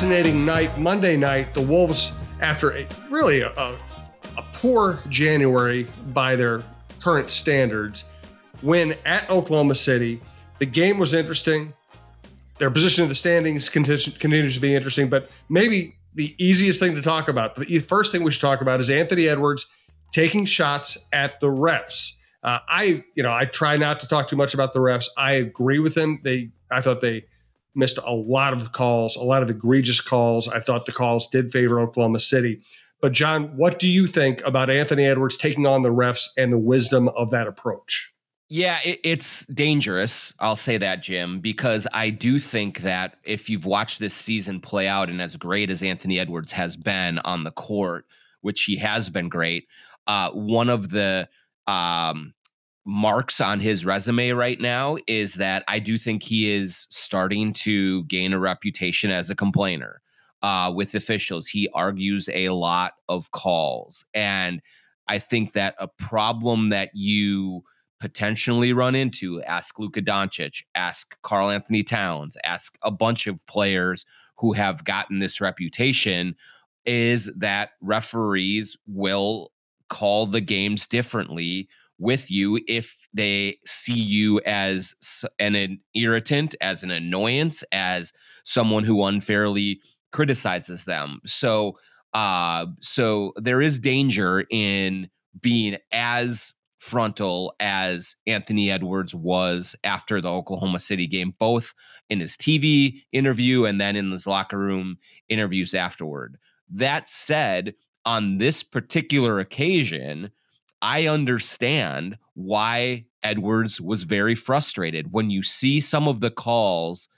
fascinating night, Monday night. The Wolves, after a, really a, a, poor January by their current standards, win at Oklahoma City. The game was interesting. Their position in the standings continues to be interesting, but maybe the easiest thing to talk about, the first thing we should talk about is Anthony Edwards taking shots at the refs. Uh, I, you know, I try not to talk too much about the refs. I agree with them. They, I thought they missed a lot of calls, a lot of egregious calls. I thought the calls did favor Oklahoma City. But John, what do you think about Anthony Edwards taking on the refs and the wisdom of that approach? Yeah, it, it's dangerous. I'll say that, Jim, because I do think that if you've watched this season play out and as great as Anthony Edwards has been on the court, which he has been great, uh, one of the um, marks on his resume right now is that I do think he is starting to gain a reputation as a complainer uh, with officials. He argues a lot of calls. And I think that a problem that you potentially run into. Ask Luka Doncic, ask Karl-Anthony Towns, ask a bunch of players who have gotten this reputation is that referees will call the games differently with you if they see you as an, an irritant, as an annoyance, as someone who unfairly criticizes them. So, uh, so there is danger in being as frontal as Anthony Edwards was after the Oklahoma City game, both in his TV interview and then in his locker room interviews afterward. That said, on this particular occasion, I understand why Edwards was very frustrated. When you see some of the calls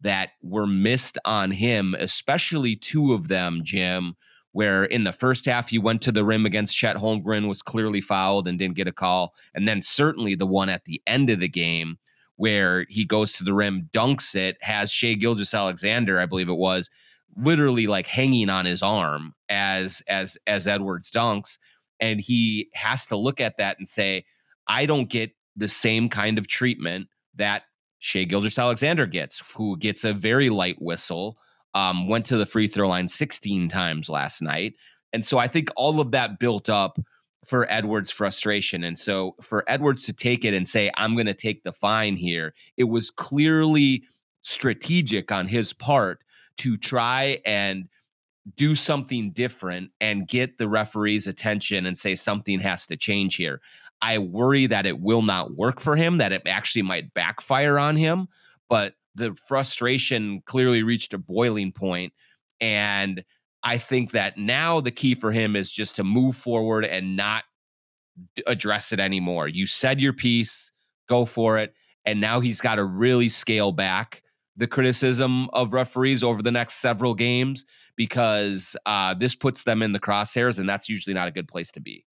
that were missed on him, especially two of them, Jim, where in the first half he went to the rim against Chet Holmgren, was clearly fouled and didn't get a call. And then certainly the one at the end of the game where he goes to the rim, dunks it, has Shai Gilgeous-Alexander, I believe it was, literally like hanging on his arm as as as Edwards dunks. And he has to look at that and say, I don't get the same kind of treatment that Shai Gilgeous-Alexander gets, who gets a very light whistle um, went to the free throw line 16 times last night. And so I think all of that built up for Edwards' frustration. And so for Edwards to take it and say, I'm going to take the fine here, it was clearly strategic on his part to try and do something different and get the referee's attention and say something has to change here. I worry that it will not work for him, that it actually might backfire on him. But the frustration clearly reached a boiling point and I think that now the key for him is just to move forward and not address it anymore. You said your piece, go for it. And now he's got to really scale back the criticism of referees over the next several games because uh, this puts them in the crosshairs, and that's usually not a good place to be.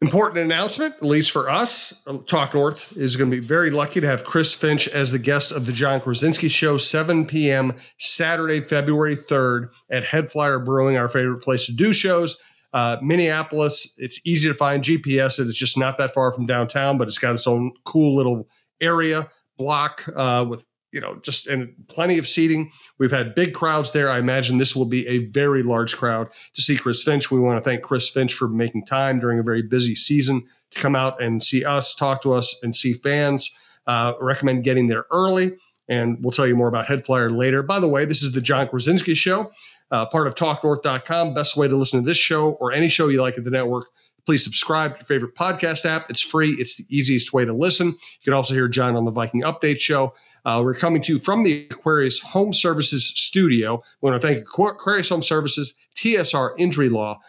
Important announcement, at least for us, Talk North is going to be very lucky to have Chris Finch as the guest of the Jon Krawczynski Show, 7 p.m. Saturday, February 3rd at Head Flyer Brewing, our favorite place to do shows. Uh, Minneapolis, it's easy to find GPS. It's just not that far from downtown, but it's got its own cool little area block uh, with you know, just and plenty of seating. We've had big crowds there. I imagine this will be a very large crowd to see Chris Finch. We want to thank Chris Finch for making time during a very busy season to come out and see us, talk to us, and see fans. Uh, recommend getting there early, and we'll tell you more about Head Flyer later. By the way, this is the Jon Krawczynski Show, uh, part of TalkNorth.com. Best way to listen to this show or any show you like at the network. Please subscribe to your favorite podcast app. It's free. It's the easiest way to listen. You can also hear John on the Viking Update Show. Uh, we're coming to you from the Aquarius Home Services studio. We want to thank Aquarius Home Services, TSR Injury Law,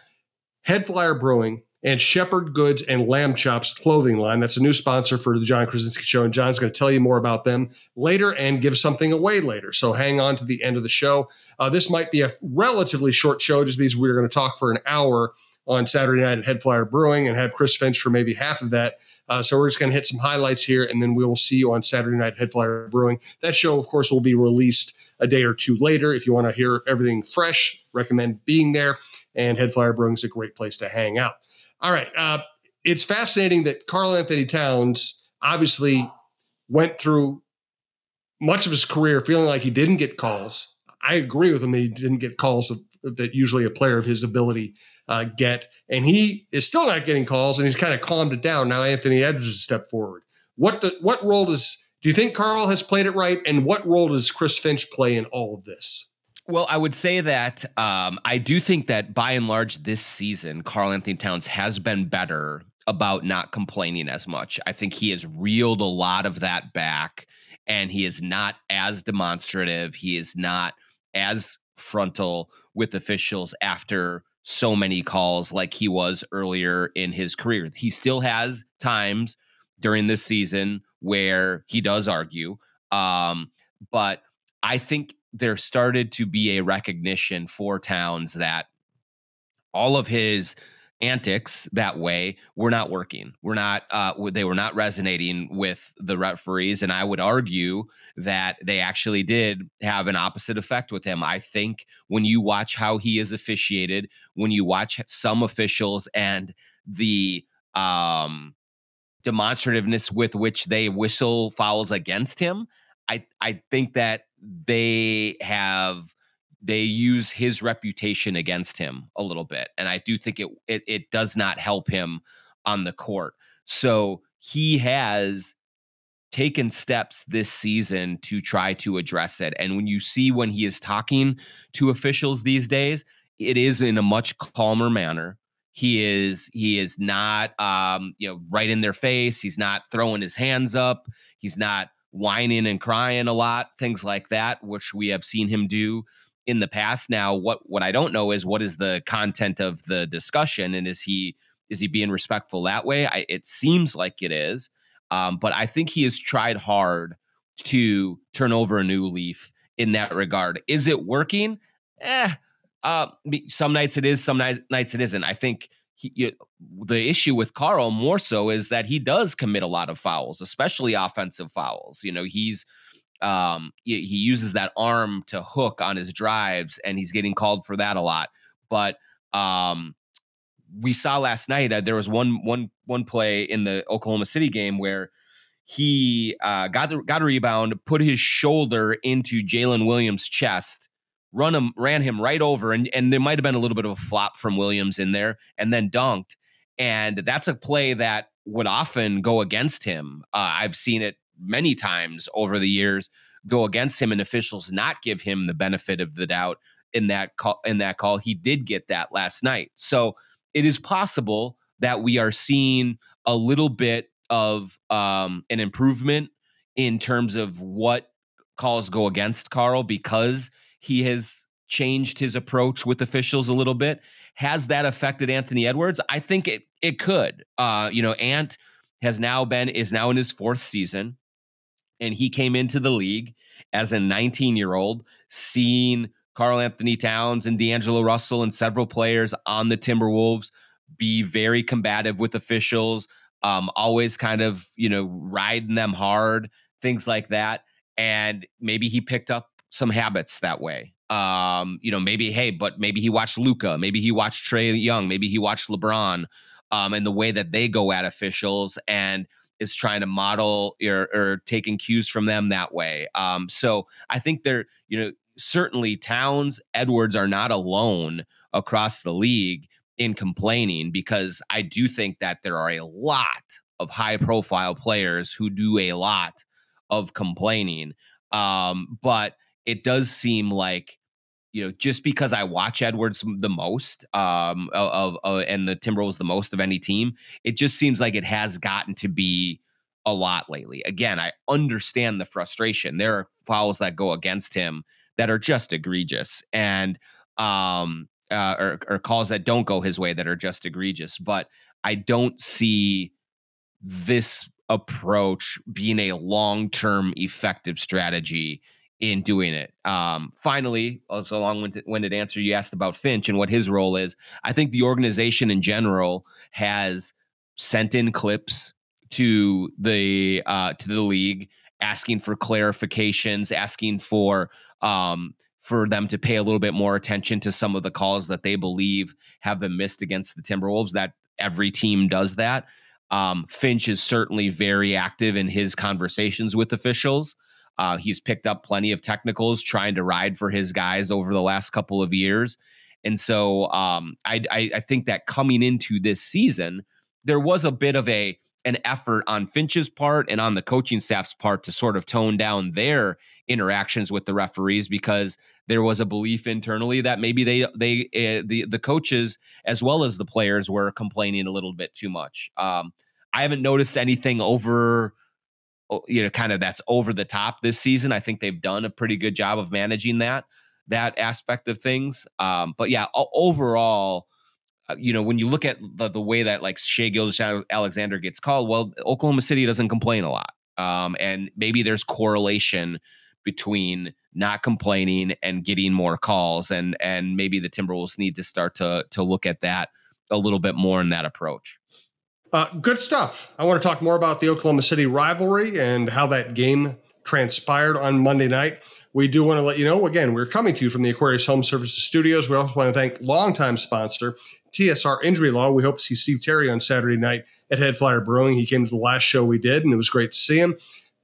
Head Flyer Brewing, and Shepherd Goods and Lamb Chops clothing line. That's a new sponsor for the Jon Krawczynski Show, and John's going to tell you more about them later and give something away later. So hang on to the end of the show. Uh, this might be a relatively short show, just because we're going to talk for an hour on Saturday night at Head Flyer Brewing and have Chris Finch for maybe half of that. Uh, so we're just going to hit some highlights here, and then we will see you on Saturday night Head Brewing. That show, of course, will be released a day or two later. If you want to hear everything fresh, recommend being there. And Head Brewing is a great place to hang out. All right, uh, it's fascinating that Karl-Anthony Towns obviously went through much of his career feeling like he didn't get calls. I agree with him that he didn't get calls that usually a player of his ability uh, get, and he is still not getting calls, and he's kind of calmed it down. Now Anthony Edwards has stepped forward. What the, what role does do you think Karl has played it right, and what role does Chris Finch play in all of this? Well, I would say that um, I do think that by and large this season, Karl-Anthony Towns has been better about not complaining as much. I think he has reeled a lot of that back and he is not as demonstrative. He is not as frontal with officials after so many calls like he was earlier in his career. He still has times during this season where he does argue. Um, but I think there started to be a recognition for Towns that all of his antics that way were not working. We're not uh, they were not resonating with the referees, and I would argue that they actually did have an opposite effect with him. I think when you watch how he is officiated, when you watch some officials and the um, demonstrativeness with which they whistle fouls against him, I I think that they have they use his reputation against him a little bit and i do think it, it it, does not help him on the court. So he has taken steps this season to try to address it and when you see when he is talking to officials these days it is in a much calmer manner. He is he is not um you know right in their face he's not throwing his hands up he's not whining and crying a lot things like that which we have seen him do in the past. Now, what what I don't know is what is the content of the discussion, and is he is he being respectful that way? I, it seems like it is, um, but I think he has tried hard to turn over a new leaf in that regard. Is it working? Eh. Uh, some nights it is, some nights nights it isn't. I think he, you, the issue with Karl more so is that he does commit a lot of fouls, especially offensive fouls. You know, he's um, he, he uses that arm to hook on his drives, and he's getting called for that a lot. But um, we saw last night uh, there was one one one play in the Oklahoma City game where he uh, got the, got a rebound, put his shoulder into Jalen Williams' chest, run him ran him right over, and and there might have been a little bit of a flop from Williams in there, and then dunked. And that's a play that would often go against him. Uh, I've seen it many times over the years go against him and officials not give him the benefit of the doubt in that call in that call he did get that last night so it is possible that we are seeing a little bit of um, an improvement in terms of what calls go against Karl because he has changed his approach with officials a little bit. Has that affected Anthony Edwards? I think it it could. Uh, you know, Ant has now been is now in his fourth season and he came into the league as a 19 year old, seeing Karl-Anthony Towns and D'Angelo Russell and several players on the Timberwolves be very combative with officials, um, always kind of, you know, riding them hard, things like that. And maybe he picked up some habits that way. Um, you know, maybe, hey, but maybe he watched Luka, maybe he watched Trae Young, maybe he watched LeBron, um, and the way that they go at officials. And is trying to model or, or taking cues from them that way. Um, so I think they're, you know, certainly Towns, Edwards are not alone across the league in complaining because I do think that there are a lot of high profile players who do a lot of complaining. Um, but it does seem like you know, just because I watch Edwards the most um, of, of and the Timberwolves the most of any team, it just seems like it has gotten to be a lot lately. Again, I understand the frustration. There are fouls that go against him that are just egregious, and um, uh, or, or calls that don't go his way that are just egregious. But I don't see this approach being a long term effective strategy in doing it. Um, finally, also long winded answer you asked about Finch and what his role is. I think the organization in general has sent in clips to the uh, to the league asking for clarifications, asking for um, for them to pay a little bit more attention to some of the calls that they believe have been missed against the Timberwolves. That every team does that. Um, Finch is certainly very active in his conversations with officials Uh, he's picked up plenty of technicals trying to ride for his guys over the last couple of years. And so um, I, I, I think that coming into this season, there was a bit of a an effort on Finch's part and on the coaching staff's part to sort of tone down their interactions with the referees because there was a belief internally that maybe they they uh, the the coaches as well as the players were complaining a little bit too much. Um, I haven't noticed anything over you know kind of that's over the top this season. I think they've done a pretty good job of managing that that aspect of things. Um, but yeah, overall, uh, you know, when you look at the, the way that like Shai Gilgeous-Alexander gets called, well, Oklahoma City doesn't complain a lot. Um, and maybe there's correlation between not complaining and getting more calls and and maybe the Timberwolves need to start to to look at that a little bit more in that approach. Uh, good stuff. I want to talk more about the Oklahoma City rivalry and how that game transpired on Monday night. We do want to let you know again, we're coming to you from the Aquarius Home Services Studios. We also want to thank longtime sponsor TSR Injury Law. We hope to see Steve Terry on Saturday night at Head Flyer Brewing. He came to the last show we did, and it was great to see him.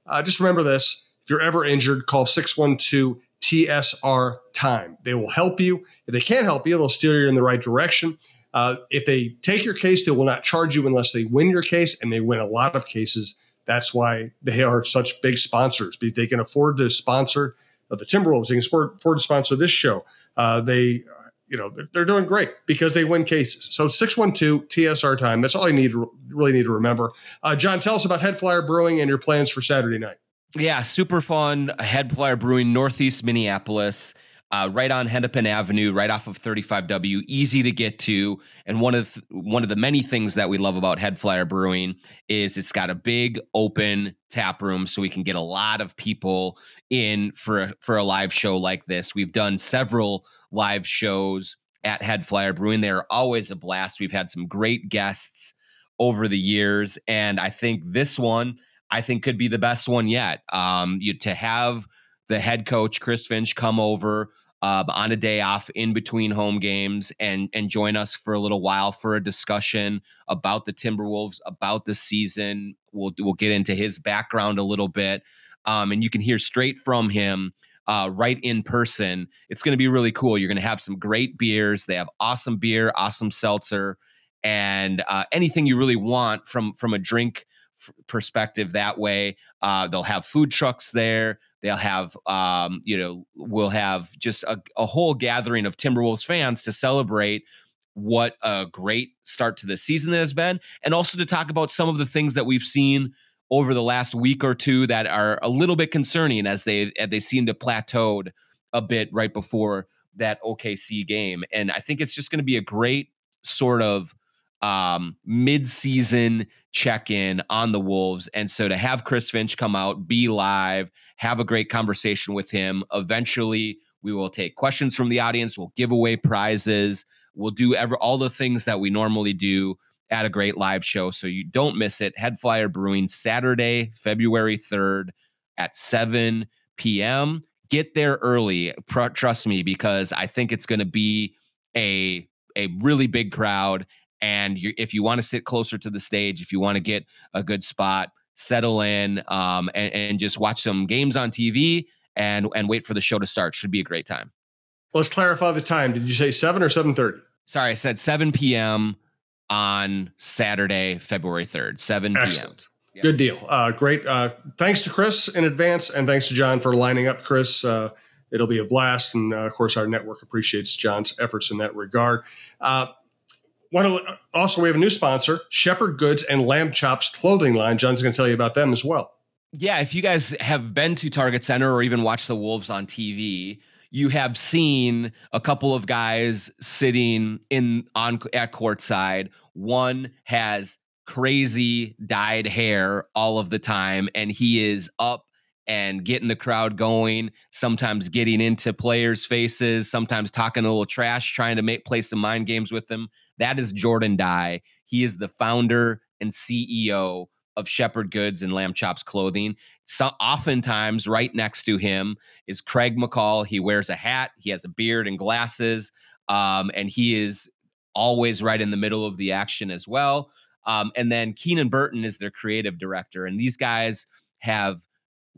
Uh, just remember this if you're ever injured, call 612 TSR Time. They will help you. If they can't help you, they'll steer you in the right direction. Uh, if they take your case, they will not charge you unless they win your case, and they win a lot of cases. That's why they are such big sponsors. because They can afford to sponsor the Timberwolves. They can afford to sponsor this show. Uh, they you know they're, they're, doing great because they win cases. So 612 TSR time. That's all you need really need to remember. Uh, John, tell us about Head Flyer Brewing and your plans for Saturday night. Yeah, super fun. Head Flyer Brewing, Northeast Minneapolis uh, right on Hennepin Avenue, right off of 35W, easy to get to. And one of th- one of the many things that we love about Head Flyer Brewing is it's got a big open tap room, so we can get a lot of people in for a, for a live show like this. We've done several live shows at Head Flyer Brewing. They're always a blast. We've had some great guests over the years, and I think this one I think could be the best one yet. Um, you to have the head coach Chris Finch come over uh, on a day off in between home games and and join us for a little while for a discussion about the Timberwolves, about the season. We'll we'll get into his background a little bit, um, and you can hear straight from him. Uh, right in person. It's going to be really cool. You're going to have some great beers. They have awesome beer, awesome seltzer, and uh, anything you really want from from a drink f- perspective. That way, uh, they'll have food trucks there. They'll have, um, you know, we'll have just a, a whole gathering of Timberwolves fans to celebrate what a great start to the season that has been, and also to talk about some of the things that we've seen over the last week or two that are a little bit concerning as they as they seem to plateaued a bit right before that OKC game. And I think it's just going to be a great sort of um, mid-season check-in on the Wolves. And so to have Chris Finch come out, be live, have a great conversation with him. Eventually, we will take questions from the audience. We'll give away prizes. We'll do ever all the things that we normally do at a great live show. So you don't miss it. Head Flyer Brewing Saturday, February 3rd at 7 p.m. Get there early. Trust me, because I think it's going to be a a really big crowd and if you want to sit closer to the stage, if you want to get a good spot, settle in um, and, and just watch some games on TV and and wait for the show to start. Should be a great time. Let's clarify the time. Did you say seven or seven thirty? Sorry, I said seven p.m. on Saturday, February third. Seven p.m. Yeah. Good deal. Uh, great. Uh, thanks to Chris in advance, and thanks to John for lining up Chris. Uh, it'll be a blast, and uh, of course, our network appreciates John's efforts in that regard. Uh, to, uh, also, we have a new sponsor, Shepherd Goods and Lamb Chops clothing line. John's going to tell you about them as well. Yeah, if you guys have been to Target Center or even watched the Wolves on TV, you have seen a couple of guys sitting in on at courtside. One has crazy dyed hair all of the time, and he is up and getting the crowd going, sometimes getting into players' faces, sometimes talking a little trash, trying to make play some mind games with them. That is Jordan Dye. He is the founder and CEO of Shepherd Goods and Lamb Chops Clothing. So oftentimes, right next to him is Craig McCall. He wears a hat, he has a beard and glasses, um, and he is always right in the middle of the action as well. Um, and then Keenan Burton is their creative director, and these guys have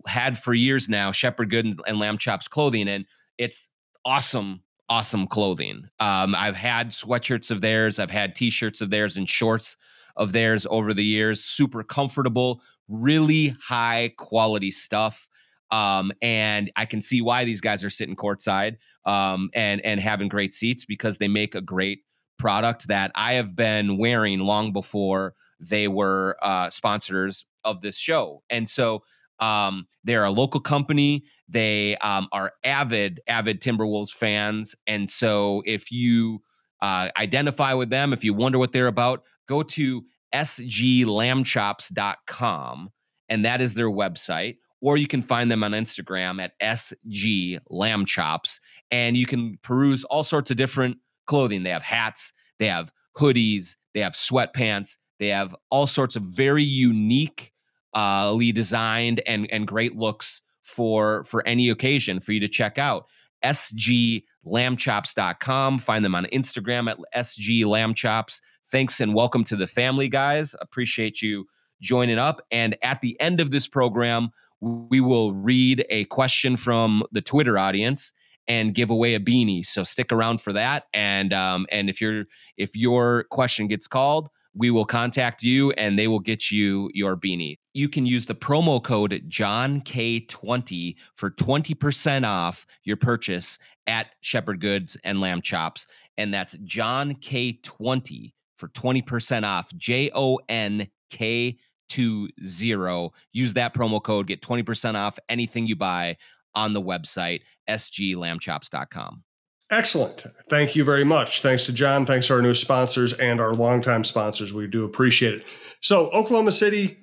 had for years now Shepherd Good and, and Lamb Chops clothing, and it's awesome, awesome clothing. Um, I've had sweatshirts of theirs, I've had t-shirts of theirs, and shorts of theirs over the years. Super comfortable, really high quality stuff. Um, and I can see why these guys are sitting courtside um, and and having great seats because they make a great product that I have been wearing long before they were uh, sponsors of this show. And so um, they're a local company. They um, are avid, avid Timberwolves fans. And so if you uh, identify with them, if you wonder what they're about, go to sglambchops.com and that is their website. Or you can find them on Instagram at SG Lamb Chops, and you can peruse all sorts of different clothing. They have hats, they have hoodies, they have sweatpants, they have all sorts of very unique, uh, Lee designed and and great looks for for any occasion for you to check out. SGLambchops.com. Find them on Instagram at SG Lambchops. Thanks and welcome to the family, guys. Appreciate you joining up. And at the end of this program, we will read a question from the Twitter audience and give away a beanie. So stick around for that. And um, and if your if your question gets called, we will contact you and they will get you your beanie. You can use the promo code Jon K20 for 20% off your purchase at Shepherd Goods and Lamb Chops. And that's Jon K20 for 20% off. J O N K 20. Use that promo code, get 20% off anything you buy on the website, sglambchops.com. Excellent. Thank you very much. Thanks to John. Thanks to our new sponsors and our longtime sponsors. We do appreciate it. So, Oklahoma City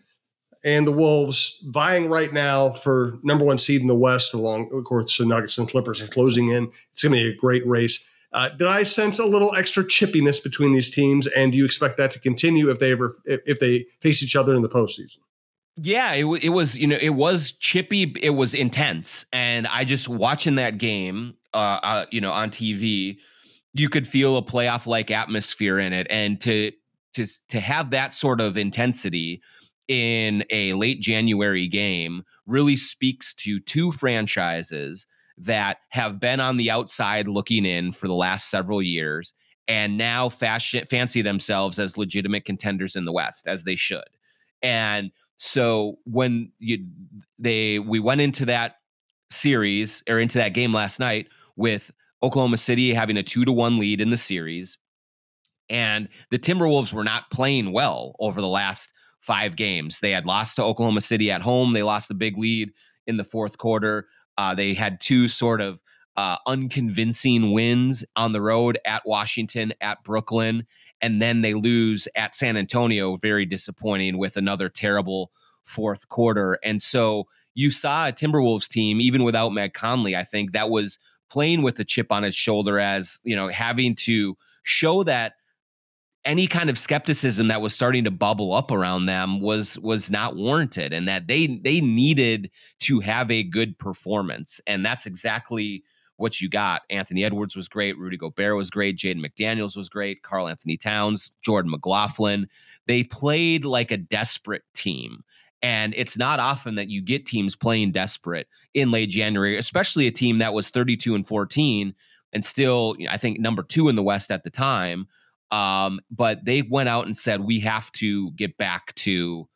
and the Wolves vying right now for number one seed in the West, along, of course, the Nuggets and Clippers are closing in. It's going to be a great race. Uh, did I sense a little extra chippiness between these teams, and do you expect that to continue if they ever if they face each other in the postseason? Yeah, it, it was you know it was chippy, it was intense, and I just watching that game, uh, uh you know, on TV, you could feel a playoff like atmosphere in it, and to to to have that sort of intensity in a late January game really speaks to two franchises that have been on the outside looking in for the last several years and now fashion, fancy themselves as legitimate contenders in the West, as they should. And so when you they we went into that series or into that game last night with Oklahoma City having a two to one lead in the series, and the Timberwolves were not playing well over the last five games. They had lost to Oklahoma City at home. They lost a big lead in the fourth quarter. Uh, they had two sort of uh, unconvincing wins on the road at Washington, at Brooklyn, and then they lose at San Antonio. Very disappointing with another terrible fourth quarter. And so you saw a Timberwolves team, even without Mike Conley, I think that was playing with a chip on his shoulder as, you know, having to show that any kind of skepticism that was starting to bubble up around them was was not warranted and that they they needed to have a good performance. And that's exactly what you got. Anthony Edwards was great. Rudy Gobert was great. Jaden McDaniels was great. Karl-Anthony Towns Jordan McLaughlin. They played like a desperate team and it's not often that you get teams playing desperate in late January especially a team that was 32 and 14 and still I think number 2 in the West at the time um, but they went out and said, we have to get back to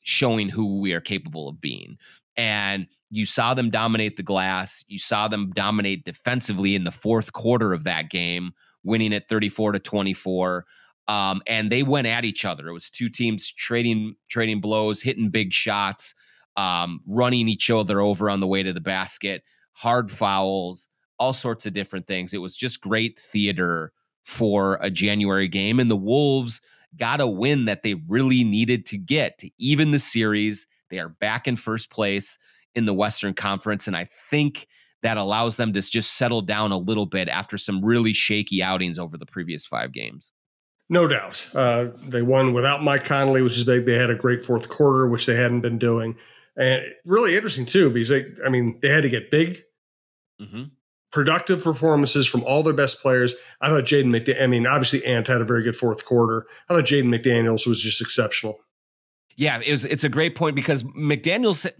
showing who we are capable of being. And you saw them dominate the glass. You saw them dominate defensively in the fourth quarter of that game, winning at 34 to 24. Um, and they went at each other. It was two teams trading trading blows, hitting big shots, um, running each other over on the way to the basket, hard fouls, all sorts of different things. It was just great theater for a January game. And the Wolves got a win that they really needed to get to even the series. They are back in first place in the Western Conference. And I think that allows them to just settle down a little bit after some really shaky outings over the previous five games. No doubt. Uh, they won without Mike Conley, which is big. They had a great fourth quarter, which they hadn't been doing. And really interesting, too, because they, I mean, they had to get big. Mm-hmm productive performances from all their best players. I thought Jaden McDaniels, I mean, obviously Ant had a very good fourth quarter. I thought Jaden McDaniels was just exceptional. Yeah, it was, it's a great point because McDaniels,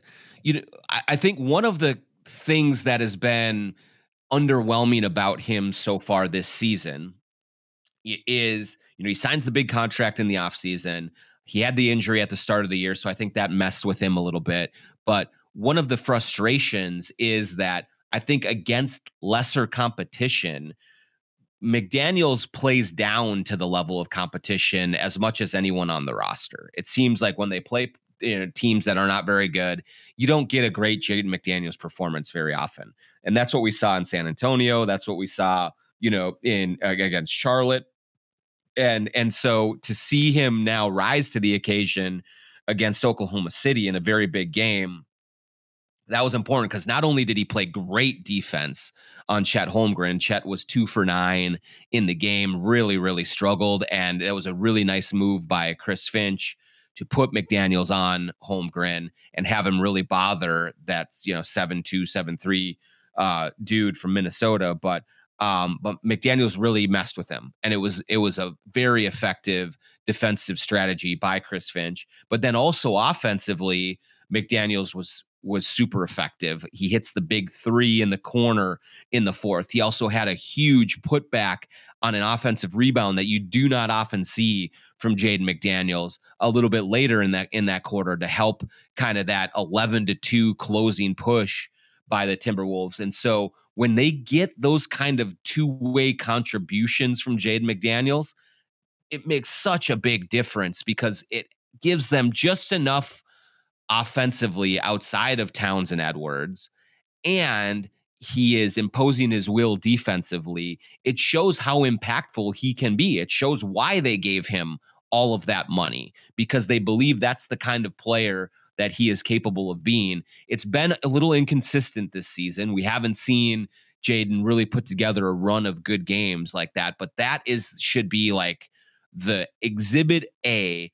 you know, I, I think one of the things that has been underwhelming about him so far this season is, you know, he signs the big contract in the offseason. He had the injury at the start of the year, so I think that messed with him a little bit. But one of the frustrations is that I think against lesser competition, McDaniels plays down to the level of competition as much as anyone on the roster. It seems like when they play you know, teams that are not very good, you don't get a great Jaden McDaniels performance very often. And that's what we saw in San Antonio. That's what we saw, you know, in against Charlotte. And and so to see him now rise to the occasion against Oklahoma City in a very big game, that was important because not only did he play great defense on Chet Holmgren, Chet was two for nine in the game, really, really struggled. And it was a really nice move by Chris Finch to put McDaniels on Holmgren and have him really bother that, you know, seven two, seven three uh, dude from Minnesota. But um, but McDaniels really messed with him, and it was it was a very effective defensive strategy by Chris Finch. But then also offensively, McDaniels was was super effective. He hits the big three in the corner in the fourth. He also had a huge putback on an offensive rebound that you do not often see from Jaden McDaniels a little bit later in that in that quarter to help kind of that 11 to 2 closing push by the Timberwolves. And so when they get those kind of two-way contributions from Jaden McDaniels, it makes such a big difference because it gives them just enough offensively outside of Towns and Edwards, and he is imposing his will defensively, it shows how impactful he can be. It shows why they gave him all of that money because they believe that's the kind of player that he is capable of being. It's been a little inconsistent this season. We haven't seen Jaden really put together a run of good games like that, but that is should be like the exhibit A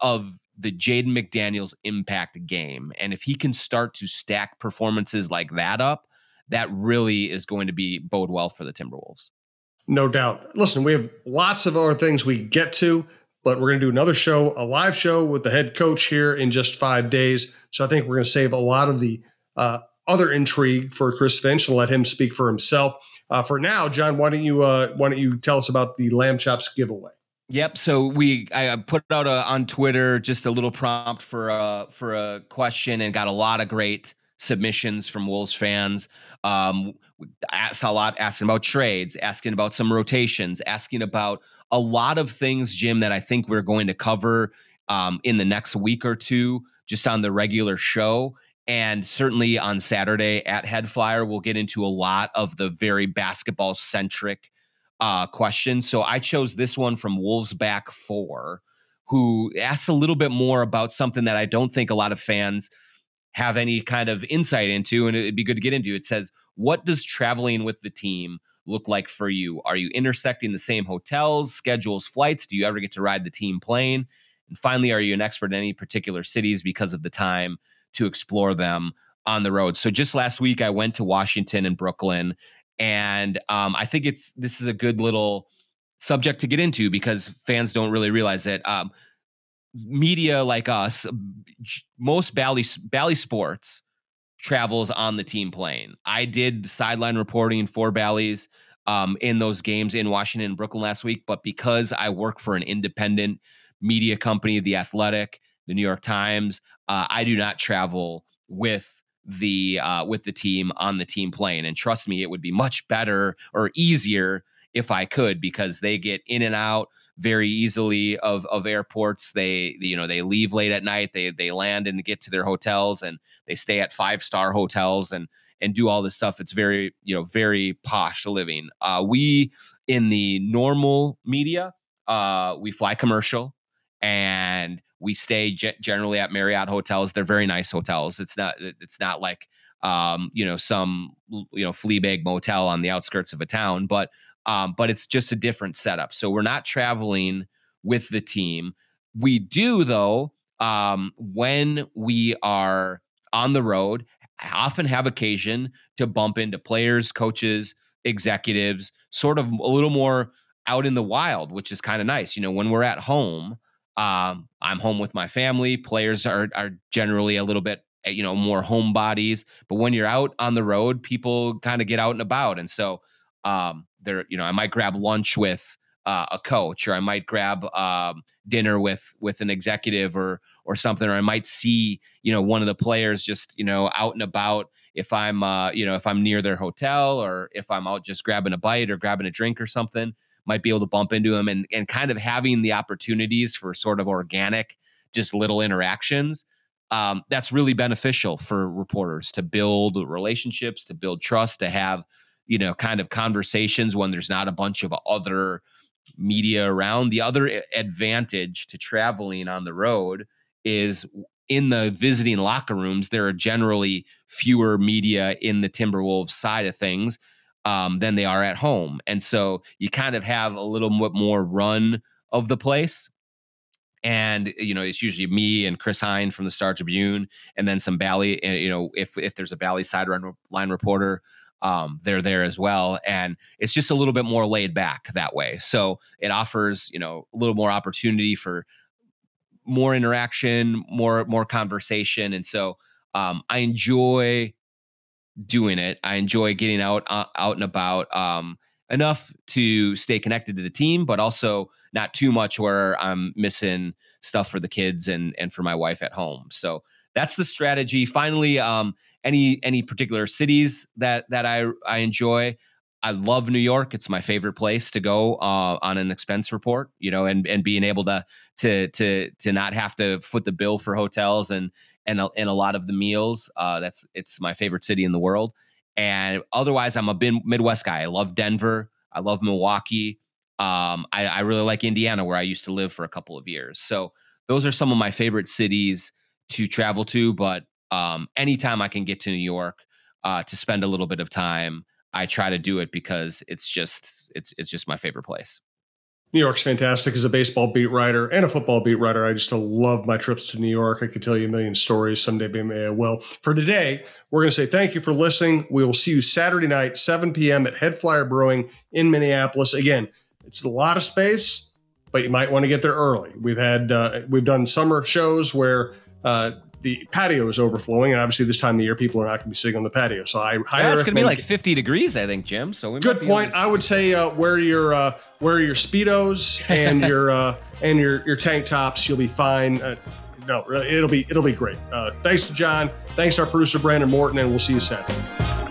of the Jaden McDaniels impact game. And if he can start to stack performances like that up, that really is going to be bode well for the Timberwolves. No doubt. Listen, we have lots of other things we get to, but we're going to do another show, a live show with the head coach here in just five days. So I think we're going to save a lot of the uh, other intrigue for Chris Finch and let him speak for himself. Uh, for now, John, why don't you uh, why don't you tell us about the lamb chops giveaway? Yep. So we I put out a, on Twitter just a little prompt for a for a question and got a lot of great submissions from Wolves fans. Um, asked a lot asking about trades, asking about some rotations, asking about a lot of things, Jim, that I think we're going to cover um, in the next week or two, just on the regular show. And certainly on Saturday at Head Flyer, we'll get into a lot of the very basketball centric uh, question. So I chose this one from Wolves Back Four, who asks a little bit more about something that I don't think a lot of fans have any kind of insight into, and it'd be good to get into. It says, What does traveling with the team look like for you? Are you intersecting the same hotels, schedules, flights? Do you ever get to ride the team plane? And finally, are you an expert in any particular cities because of the time to explore them on the road? So just last week, I went to Washington and Brooklyn and um, I think it's this is a good little subject to get into because fans don't really realize that um, media like us, most Bally Bally Sports travels on the team plane. I did sideline reporting for Bally's um, in those games in Washington and Brooklyn last week, but because I work for an independent media company, The Athletic, the New York Times, uh, I do not travel with the uh, with the team on the team plane. And trust me, it would be much better or easier if I could because they get in and out very easily of of airports. They you know they leave late at night. They they land and get to their hotels and they stay at five star hotels and and do all this stuff. It's very you know very posh living. Uh, we in the normal media, uh, we fly commercial and we stay g- generally at Marriott hotels. They're very nice hotels. It's not it's not like um, you know some you know flea bag motel on the outskirts of a town, but um, but it's just a different setup. So we're not traveling with the team. We do though um, when we are on the road. I often have occasion to bump into players, coaches, executives, sort of a little more out in the wild, which is kind of nice. You know, when we're at home, um, I'm home with my family. Players are are generally a little bit eh, you know, more homebodies. But when you're out on the road, people kind of get out and about, and so um, there, you know, I might grab lunch with uh, a coach, or I might grab um, dinner with with an executive, or or something, or I might see you know one of the players just you know out and about. If I'm uh, you know if I'm near their hotel, or if I'm out just grabbing a bite or grabbing a drink or something, might be able to bump into them, and and kind of having the opportunities for sort of organic, just little interactions. Um, that's really beneficial for reporters to build relationships, to build trust, to have you know kind of conversations when there's not a bunch of other media around. The other advantage to traveling on the road is in the visiting locker rooms, there are generally fewer media in the Timberwolves side of things um, than they are at home. And so you kind of have a little bit more run of the place. And you know, it's usually me and Chris Hine from the Star Tribune, and then some Bally. Eh, you know, if if there's a Bally sideline reporter, um, they're there as well. And it's just a little bit more laid back that way. So it offers, you know, a little more opportunity for more interaction, more more conversation. And so um, I enjoy doing it. I enjoy getting out uh, out and about um, enough to stay connected to the team, but also not too much where I'm missing stuff for the kids and and for my wife at home. So that's the strategy. Finally, um, any any particular cities that that I I enjoy. I love New York. It's my favorite place to go uh, on an expense report. You know, and and being able to to to to not have to foot the bill for hotels and and a, and a lot of the meals. Uh, that's it's my favorite city in the world. And otherwise, I'm a Midwest guy. I love Denver. I love Milwaukee. Um, I, I really like Indiana, where I used to live for a couple of years. So those are some of my favorite cities to travel to. But um, anytime I can get to New York uh, to spend a little bit of time, I try to do it because it's just it's it's just my favorite place. New York's fantastic as a baseball beat writer and a football beat writer. I just love my trips to New York. I could tell you a million stories someday. Maybe I will. For today, we're going to say thank you for listening. We will see you Saturday night, 7 p.m. at Head Flyer Brewing in Minneapolis. Again, it's a lot of space, but you might want to get there early. We've had uh, we've done summer shows where uh, the patio is overflowing, and obviously this time of year people are not going to be sitting on the patio. So I highly yeah, it's going to be like 50 degrees, I think, Jim. So good point. I would say uh, wear your uh, wear your speedos and your uh, and your your tank tops. You'll be fine. Uh, no, it'll be it'll be great. Uh, thanks to John. Thanks to our producer Brandon Morton, and we'll see you Saturday.